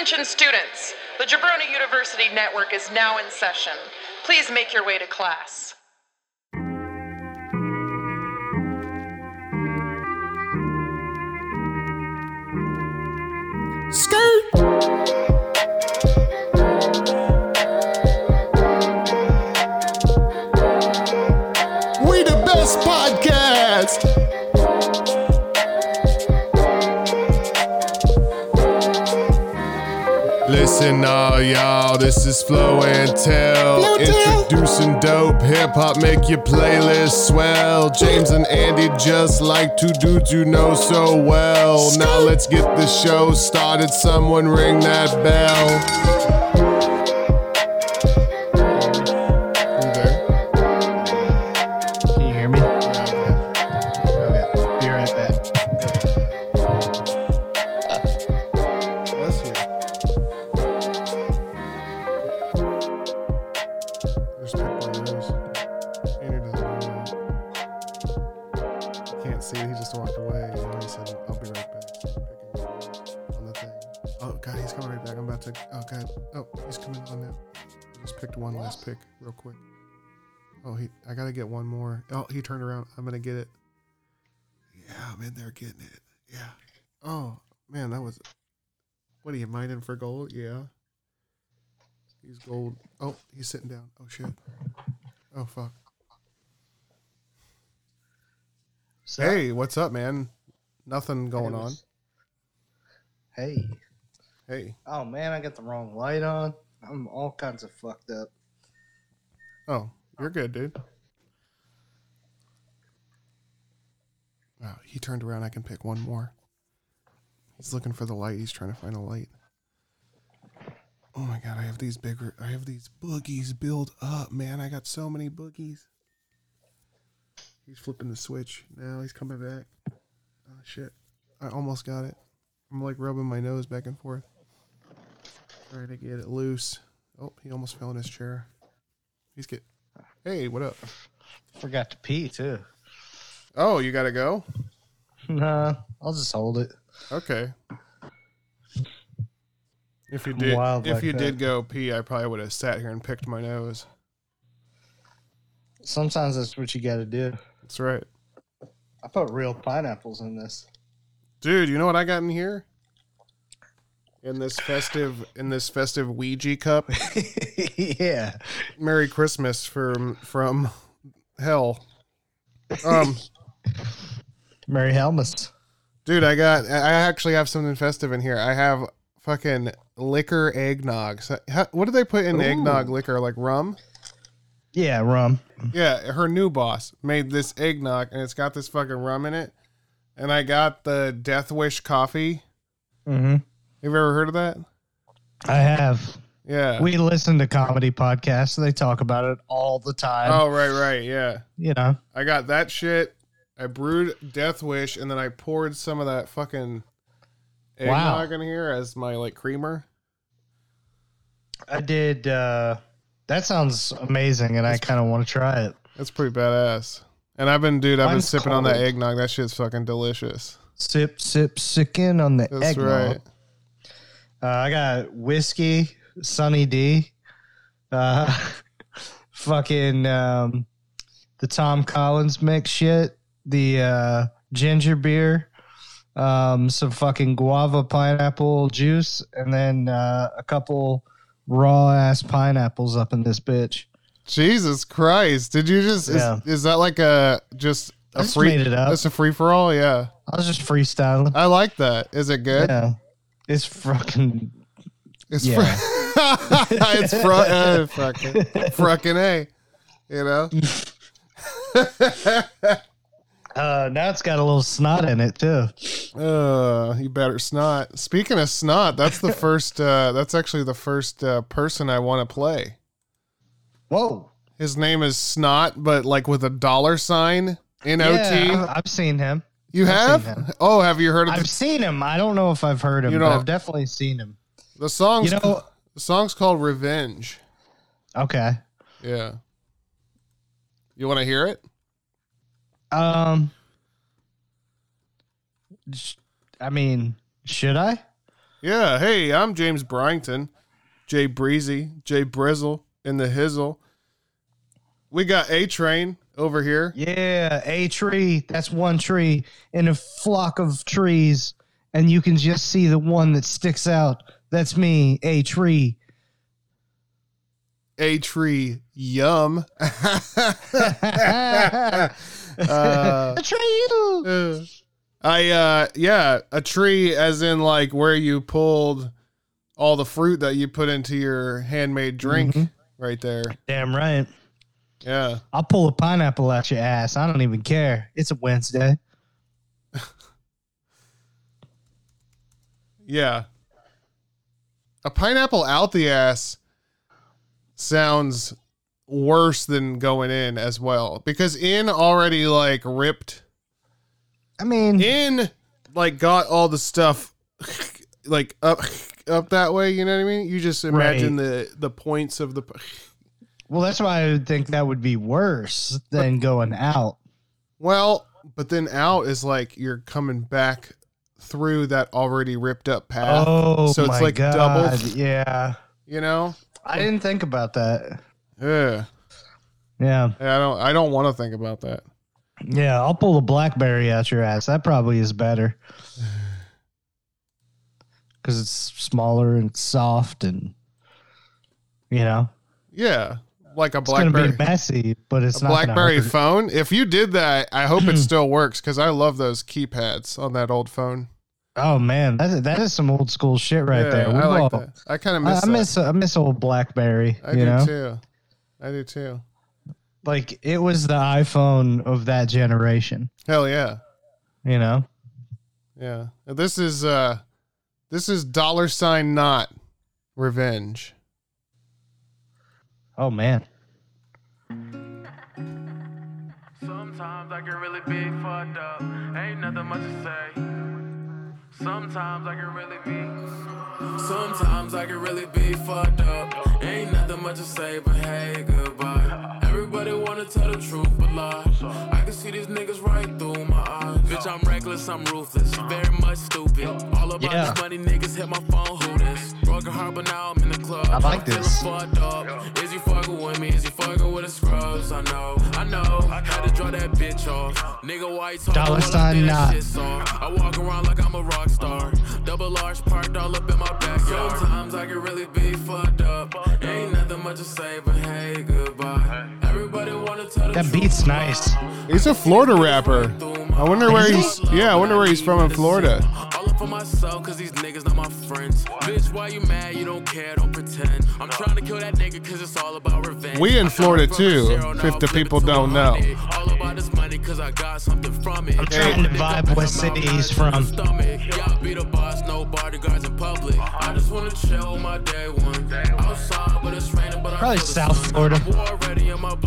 Attention students, the Jabroni University Network is now in session. Please make your way to class. Skirt. We Listen, all y'all, this is Flow and Tell. Flow Tell. Introducing dope hip hop, make your playlist swell. James and Andy just like two dudes you know so well. Now let's get the show started. Someone ring that bell. He's coming right back. I'm about to. Oh, God. Oh, he's coming on now. I just picked one last pick real quick. Oh, he. I got to get one more. Oh, he turned around. I'm going to get it. Yeah, I'm in there getting it. Yeah. Oh, man, that was. What are you mining for gold? Yeah. He's gold. Oh, he's sitting down. Oh shit. Oh fuck. So, Hey, what's up, man? Nothing going it on. Hey. Hey. Oh man, I got the wrong light on. I'm all kinds of fucked up. Oh, you're good, dude. Wow, he turned around. I can pick one more. He's looking for the light. He's trying to find a light. Oh my god, I have these bigger. I have these boogies build up, man. I got so many boogies. He's flipping the switch now. He's coming back. Oh shit! I almost got it. I'm like rubbing my nose back and forth, trying to get it loose. Oh, he almost fell in his chair. He's get. Hey, what up? Forgot to pee too. Oh, you gotta go. Nah, I'll just hold it. Okay. If you I'm did, if like you that. did go pee, I probably would have sat here and picked my nose. Sometimes that's what you got to do. That's right, I put real pineapples in this. dude. You know what I got in here? In this festive, in this festive Ouija cup. yeah. Merry Christmas from from hell. Um, Merry Helmus. dude, I got. I actually have something festive in here. I have fucking liquor eggnog. So, how, what do they put in Ooh. eggnog liquor? Like rum? Yeah, rum. Yeah, her new boss made this eggnog and it's got this fucking rum in it. And I got the Death Wish coffee. Mm-hmm. You've ever heard of that? I have. Yeah. We listen to comedy podcasts. They talk about it all the time. oh, right, right. Yeah. You know. I got that shit. I brewed Death Wish and then I poured some of that fucking Wow. eggnog in here as my like creamer. I did. uh That sounds amazing, and I kind of want to try it. That's pretty badass. And I've been, dude, I've been Mine's sipping on that cold. eggnog. That shit's fucking delicious. Sip, sip, sickin' on the That's eggnog. right. Uh, I got whiskey, Sunny D, uh, fucking um, the Tom Collins mix shit, the uh, ginger beer, um, some fucking guava pineapple juice, and then uh, a couple raw ass pineapples up in this bitch. Jesus Christ. Did you just, Yeah. is, is that like a, just a I just free, made it up. that's a free for all? Yeah. I was just freestyling. I like that. Is it good? Yeah, it's fucking It's Yeah. fr- it's fr- uh, fucking fucking a, you know. Uh, now it's got a little snot in it too. Uh, you better snot. Speaking of snot, that's the first. Uh, that's actually the first uh, person I want to play. Whoa. His name is Snot, but like with a dollar sign. N O Yeah, T. I've, I've seen him. You I've have? Oh, have you heard of I've the, seen him. I don't know if I've heard him, You but I've definitely seen him. the song's? You know, the song's called Revenge. okay. Yeah. You want to hear it? Um, I mean, should I? Yeah. Hey, I'm James Bryington, Jay Breezy, Jay Brizzle in the Hizzle. We got A Train over here. Yeah, a tree. That's one tree in a flock of trees, and you can just see the one that sticks out. That's me, a tree. A Tree, yum. a uh, tree. uh, I uh yeah, a tree as in like where you pulled all the fruit that you put into your handmade drink Mhm. right there. Damn right. Yeah. I'll pull a pineapple out your ass. I don't even care. It's a Wednesday. Yeah. A pineapple out the ass sounds worse than going in as well because in already like ripped I mean, in like got all the stuff like up up that way you know what i mean you just imagine the the points of the well, that's why I would think that would be worse than going out. well but then out is like you're coming back through that already ripped up path Oh, so it's my like God. double Yeah. you know I didn't think about that. yeah Yeah. i don't i don't want to think about that Yeah, I'll pull a blackberry out your ass. That probably is better. Because it's smaller and soft and, you know, yeah like a it's going to blackberry be messy, but it's a not blackberry phone if you did that i hope it still works because i love those keypads on that old phone Oh, man. That, that is some old school shit right Yeah, there. We've i like all- that i kind of miss I that. miss I miss old BlackBerry. I do know, too. I do too. like it was the iPhone of that generation. Hell yeah. You know, Yeah. This is uh this is dollar sign not revenge. oh man, Sometimes I can really be fucked up. Ain't nothing much to say. Sometimes I can really be. Sometimes I can really be fucked up. Ain't nothing much to say, but hey, goodbye. Everybody wanna tell the truth, but lie. I can see these niggas right through my eyes. Bitch, I'm reckless, I'm ruthless, uh-huh. very much stupid. All about Yeah. this money, niggas hit my phone, who this? Broken heart, but now I'm in the club. I like I'm feeling this. fucked up. Is you fucking with me? Is you fucking with the scrubs? I know, I know. Had to draw that bitch off. Nigga, why you Dollar sign stay that not. I walk around like I'm a rock star. Double large parked all up in my backyard. Sometimes I can really be fucked up. Ain't nothing much to say, but hey, goodbye. Everybody wanna tell the that beat's nice. He's a Florida rapper. I wonder where he's yeah, I wonder where he's from in Florida. All up for myself, cause these niggas not my friends. Bitch, why you mad? You don't care, don't pretend. I'm trying to kill that nigga cause it's all about revenge. We in Florida come from a too, zero, if the people don't know. hundred. All about this money cause I got something from it. I'm trying to vibe what city he's from. Yeah, I be the boss, no bodyguards in public. I just wanna chill my day one. Outside, but it's raining, but I Probably South. Florida.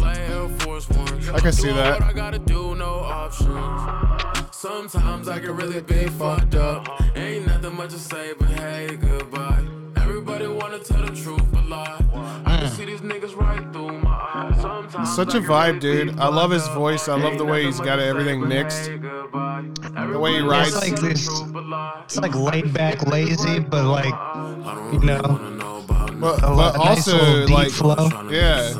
I'm already in my black Air Force One. I can see that. I gotta do, no options. Sometimes I can really be fucked up. Ain't nothing much to say, but hey, goodbye. Everybody wanna tell the truth, but lie. I can mm. see these niggas right through my eyes. Sometimes Such a vibe, dude. I love his voice. I love the way he's got everything mixed. The way he writes. It's like this- truth, but lie. It's like laid back, lazy, but like you know. wanna know about But, but also little deep like flow. Yeah.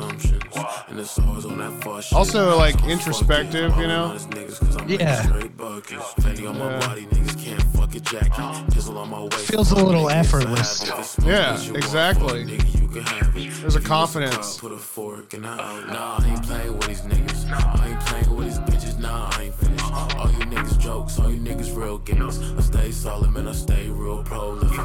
Assumptions, and it's always on that fuck shit. Also, like, introspective, you know? honest niggas 'cause I'm Yeah. making straight buckets. Fendi on my Yeah. body, niggas can't fuck a jacket. Pistol on my waist. Feels a little effortless. happy. If it's smoke Yeah, that you want, exactly. fuck, nigga, you can have it. There's a confidence. want some cock, Put a fork in her. Nah, I ain't playing with these niggas. I ain't playing with these bitches. Nah, I ain't finished. All you niggas jokes, all you niggas real gimmicks. I stay solid, man. I stay real prolific.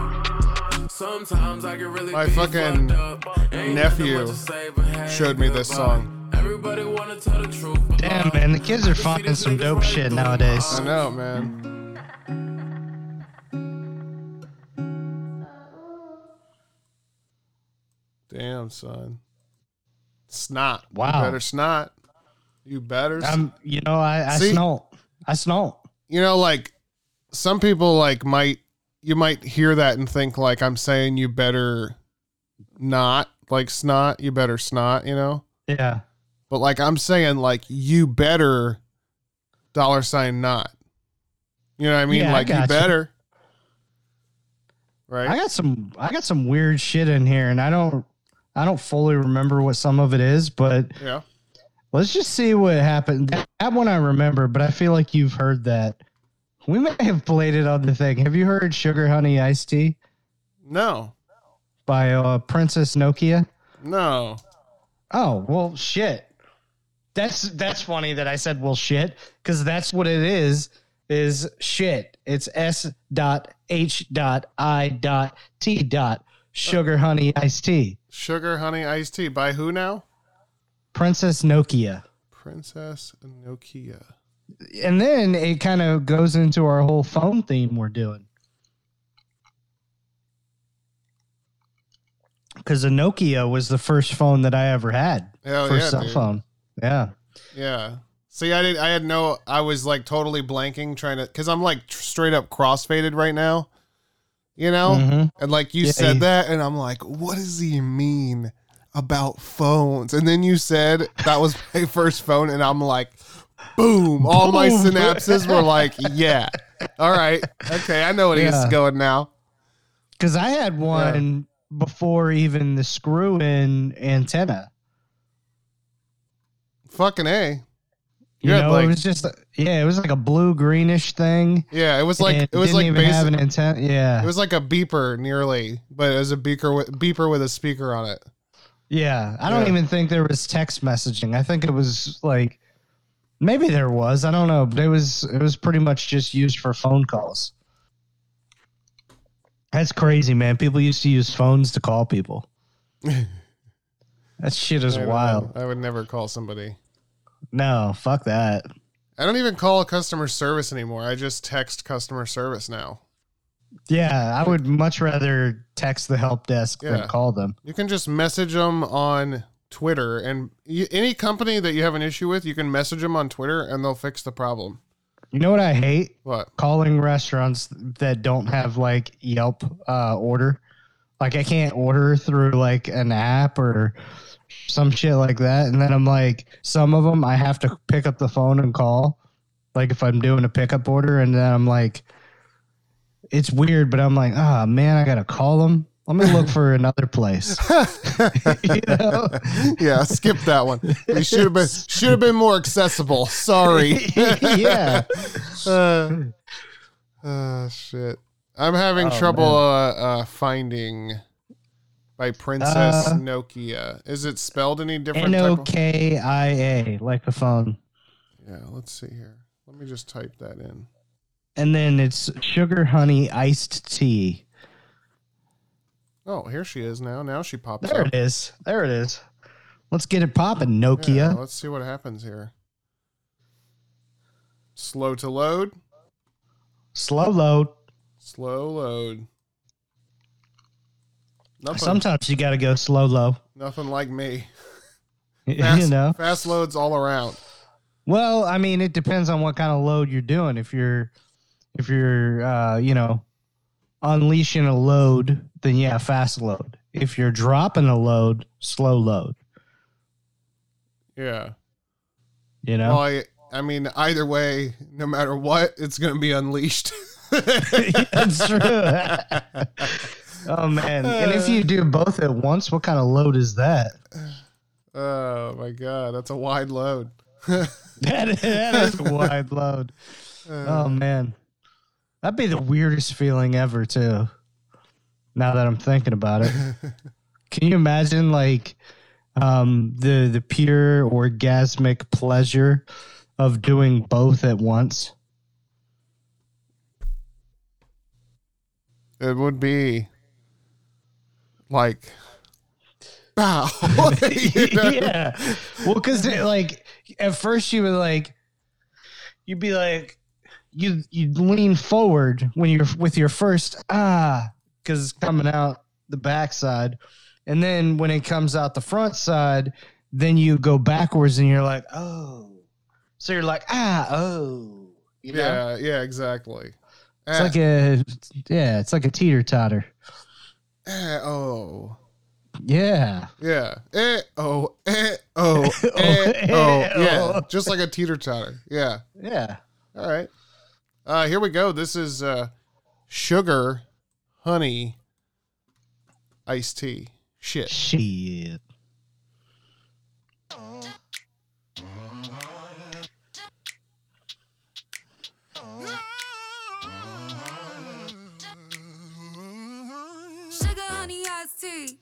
Sometimes I can really My fucking fucked up. Ain't nephew nothing much to say, but hey, showed me this song. Everybody wanna tell the truth. damn lie. man, the kids are finding some dope shit nowadays. I know, man. Damn, son. Snot. You Wow. better snot. You better. s- I'm, you know, I, I snort. I snort. you know, like some people like might you might hear that and think like I'm saying you better not like snot. You better snot. You know. Yeah. But like I'm saying like you better dollar sign not. You know what I mean? Yeah, I like you gotcha. better. right? I got some I got some weird shit in here and I don't I don't fully remember what some of it is, but yeah. let's just see what happened. That one I remember, but I feel like you've heard that. We may have played it on the thing. Have you heard Sugar Honey Iced Tea No. by uh, Princess Nokia? No. Oh, well shit. That's that's funny that I said well shit cuz that's what it is is shit. It's S dot H dot I dot T dot Sugar Honey Iced Tea. Sugar honey iced tea by who now? Princess Nokia. Princess Nokia. And then it kind of goes into our whole phone theme we're doing. Because the Nokia was the first phone that I ever had. Hell first yeah, cell dude. phone. Yeah. Yeah. See, I did. I had no. I was like totally blanking, trying to, because I'm like tr- straight up crossfaded right now. You know, Mhm. and like you Yeah, said you- that, and I'm like, what does he mean about phones? And then you said that was my first phone, and I'm like, boom! All my synapses were like, yeah, all right, okay, I know what he's going now. Because I had one before even the screw in antenna. Fucking a. You Yeah, know, like- it was just yeah, it was like a blue greenish thing. Yeah, it was like and it was like even have basic, an antenna. Yeah, it was like a beeper nearly, but it was a beaker with beeper with a speaker on it. yeah. I don't Yeah. even think there was text messaging. I think it was like maybe there was. I don't know, but it was it was pretty much just used for phone calls. That's crazy, man. People used to use phones to call people. that shit is I wild. I would never call somebody. No, fuck that. I don't even call customer service anymore. I just text customer service now. Yeah, I would much rather text the help desk Yeah. than call them. You can just message them on Twitter, and any company that you have an issue with, you can message them on Twitter, and they'll fix the problem. You know what I hate? What? calling restaurants that don't have like Yelp uh, order. Like I can't order through like an app or some shit like that. And then I'm like, some of them I have to pick up the phone and call. Like if I'm doing a pickup order, and then I'm like, it's weird, but I'm like, ah man, I gotta call them. Let me look for another place. you know? yeah, skip that one. We should have been should have been more accessible. Sorry. yeah. uh, uh, shit. I'm having Oh, trouble uh, uh, finding by Princess Uh, Nokia. Is it spelled any different? N o k i a, type of- K I A, like the phone. Yeah, let's see here. Let me just type that in. And then it's sugar honey iced tea. Oh, here she is now. Now she pops There up. it is. There it is. Let's get it popping, Yeah, Nokia. let's see what happens here. Slow to load. Slow load. Slow load. Nothing, Sometimes you got to go slow low. nothing like me. Fast, you know. fast loads all around. Well, I mean, it depends on what kind of load you're doing. If you're, if you're, uh, you know, unleashing a load, then yeah, fast load. If you're dropping a load, slow load. Yeah. You know. Well, I, I mean, either way, no matter what, it's going to be unleashed. That's true. oh man! And if you uh. do both at once, what kind of load is that? oh my god, that's a wide load. That, that is a wide load. Uh. Oh man, that'd be the weirdest feeling ever, too. Now that I'm thinking about it, can you imagine like um, the the pure orgasmic pleasure of doing both at once? It would be like, wow. You know? yeah. Well, because like at first you were like, you'd be like, you you lean forward when you're with your first ah, because it's coming out the backside, and then when it comes out the front side, then you go backwards and you're like, oh, so you're like ah oh, you know? Yeah, yeah, exactly. It's like a yeah, it's like a teeter totter. Eh, oh. Yeah. Yeah. Eh, oh, eh, oh, eh, Oh, oh. eh, Yeah. oh. Just like a teeter totter. Yeah. Yeah. All right. Uh, here we go. This is uh, sugar honey iced tea. Shit. Shit. Sugar, honey, iced tea.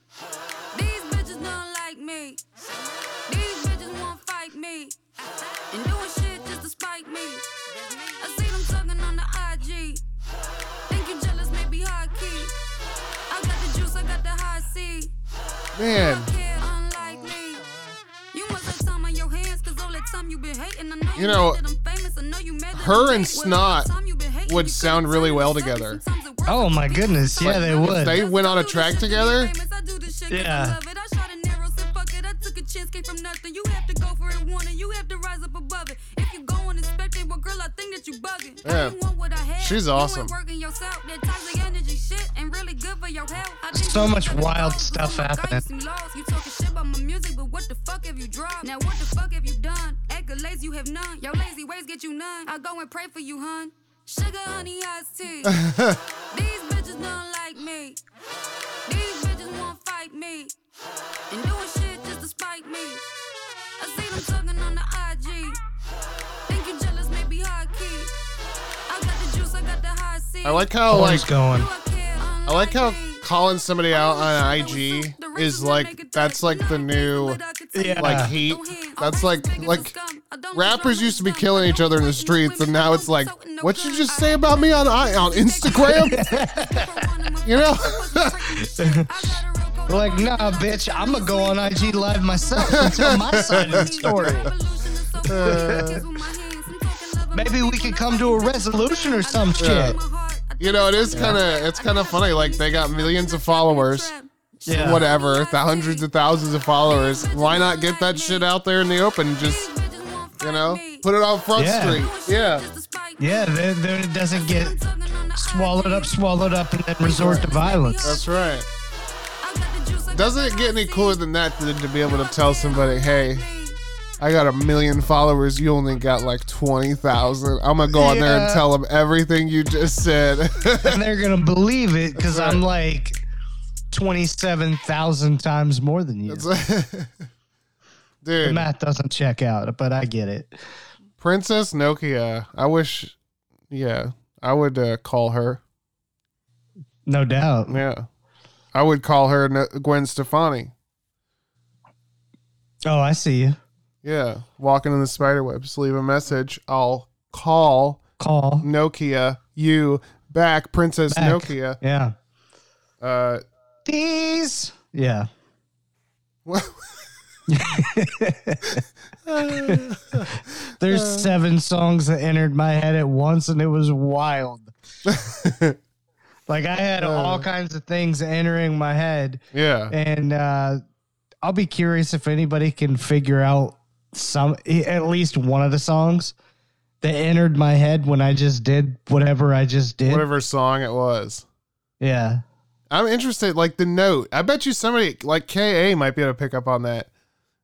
These bitches don't like me. You know, her and fake. Well, all the Snot time you been hating, would sound really well together. Sometimes it works, Oh my goodness, yeah, they would. they went on a track together. Yeah. Yeah. I shot an arrow, said fuck it. I took a chance, came from nothing. You have to go for it, one, and you have to rise up above it. If you go and expect it, well, girl, I think that you bugging. Yeah. I want what I had. She's awesome. So much wild stuff my God, happening. you seem lost. You talking shit about my music, but what the fuck have you dropped? Now what the fuck have you done? Accolades you have none. Your lazy ways get you none. I go and pray for you, hun. Sugar, honey, iced tea. These bitches don't like me. These bitches won't fight me. And doing shit just to spite me. I see them talking on the IG. Think you jealous, maybe high key. I got the juice, I got the high C. I like how like going. I like how calling somebody out on IG is like that's like the new Yeah. like heat. That's like like rappers used to be killing each other in the streets, and now it's like, what you just say about me on I on Instagram? You know? Like, nah, bitch, I'm gonna go on IG Live myself and tell my side of the story. Maybe we could come to a resolution or some shit. You know, it is kind of it's kind of funny. Like they got millions of followers, Yeah. whatever, the hundreds of thousands of followers. Why not get that shit out there in the open? Just you know, put it on Front Yeah. Street. Yeah, Yeah, then then it doesn't get swallowed up, swallowed up, and then resort to violence. that's right. Doesn't it get any cooler than that than to be able to tell somebody, hey, I got a million followers. You only got like 20,000. I'm going to go on there and tell them everything you just said. and they're gonna believe it because I'm like twenty-seven thousand times more than you. The Dude, math doesn't check out, but I get it. Princess Nokia. I wish, yeah, I would uh, call her. No doubt. Yeah. I would call her Gwen Stefani. Oh, I see you. Yeah. Walking in the spider web. Just leave a message. I'll call Call. Nokia you back, Princess Back. Nokia. Yeah. Uh, These. Yeah. There's seven songs that entered my head at once, and it was wild. like I had all kinds of things entering my head, yeah. and uh, I'll be curious if anybody can figure out some, at least one of the songs that entered my head when I just did whatever I just did. Whatever song it was. Yeah. I'm interested, like the note. I bet you somebody like KA might be able to pick up on that.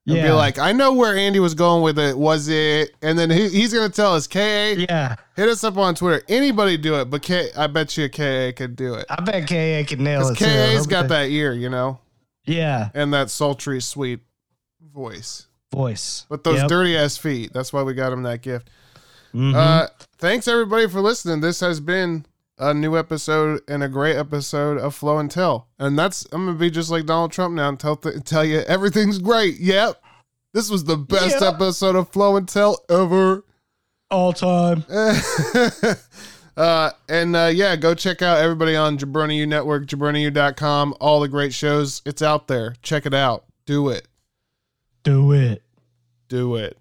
And Yeah. be like, I know where Andy was going with it. Was it? And then he, he's going to tell us, KA, Yeah. hit us up on Twitter. Anybody do it, but K, I bet you KA could do it. I bet KA can nail it. Too. KA's hope got that ear, you know, Yeah. and that sultry, sweet voice. Voice. But those Yep. dirty ass feet. That's why we got him that gift. Mhm. Uh, thanks everybody for listening. This has been a new episode and a great episode of Flow and Tell. And that's I'm gonna be just like Donald Trump now and tell tell you everything's great. Yep. This was the best Yep. episode of Flow and Tell ever. All time. uh, and uh, yeah, go check out everybody on Jabroni U Network, jabroniu.com. All the great shows. It's out there. Check it out. Do it. Do it. Do it.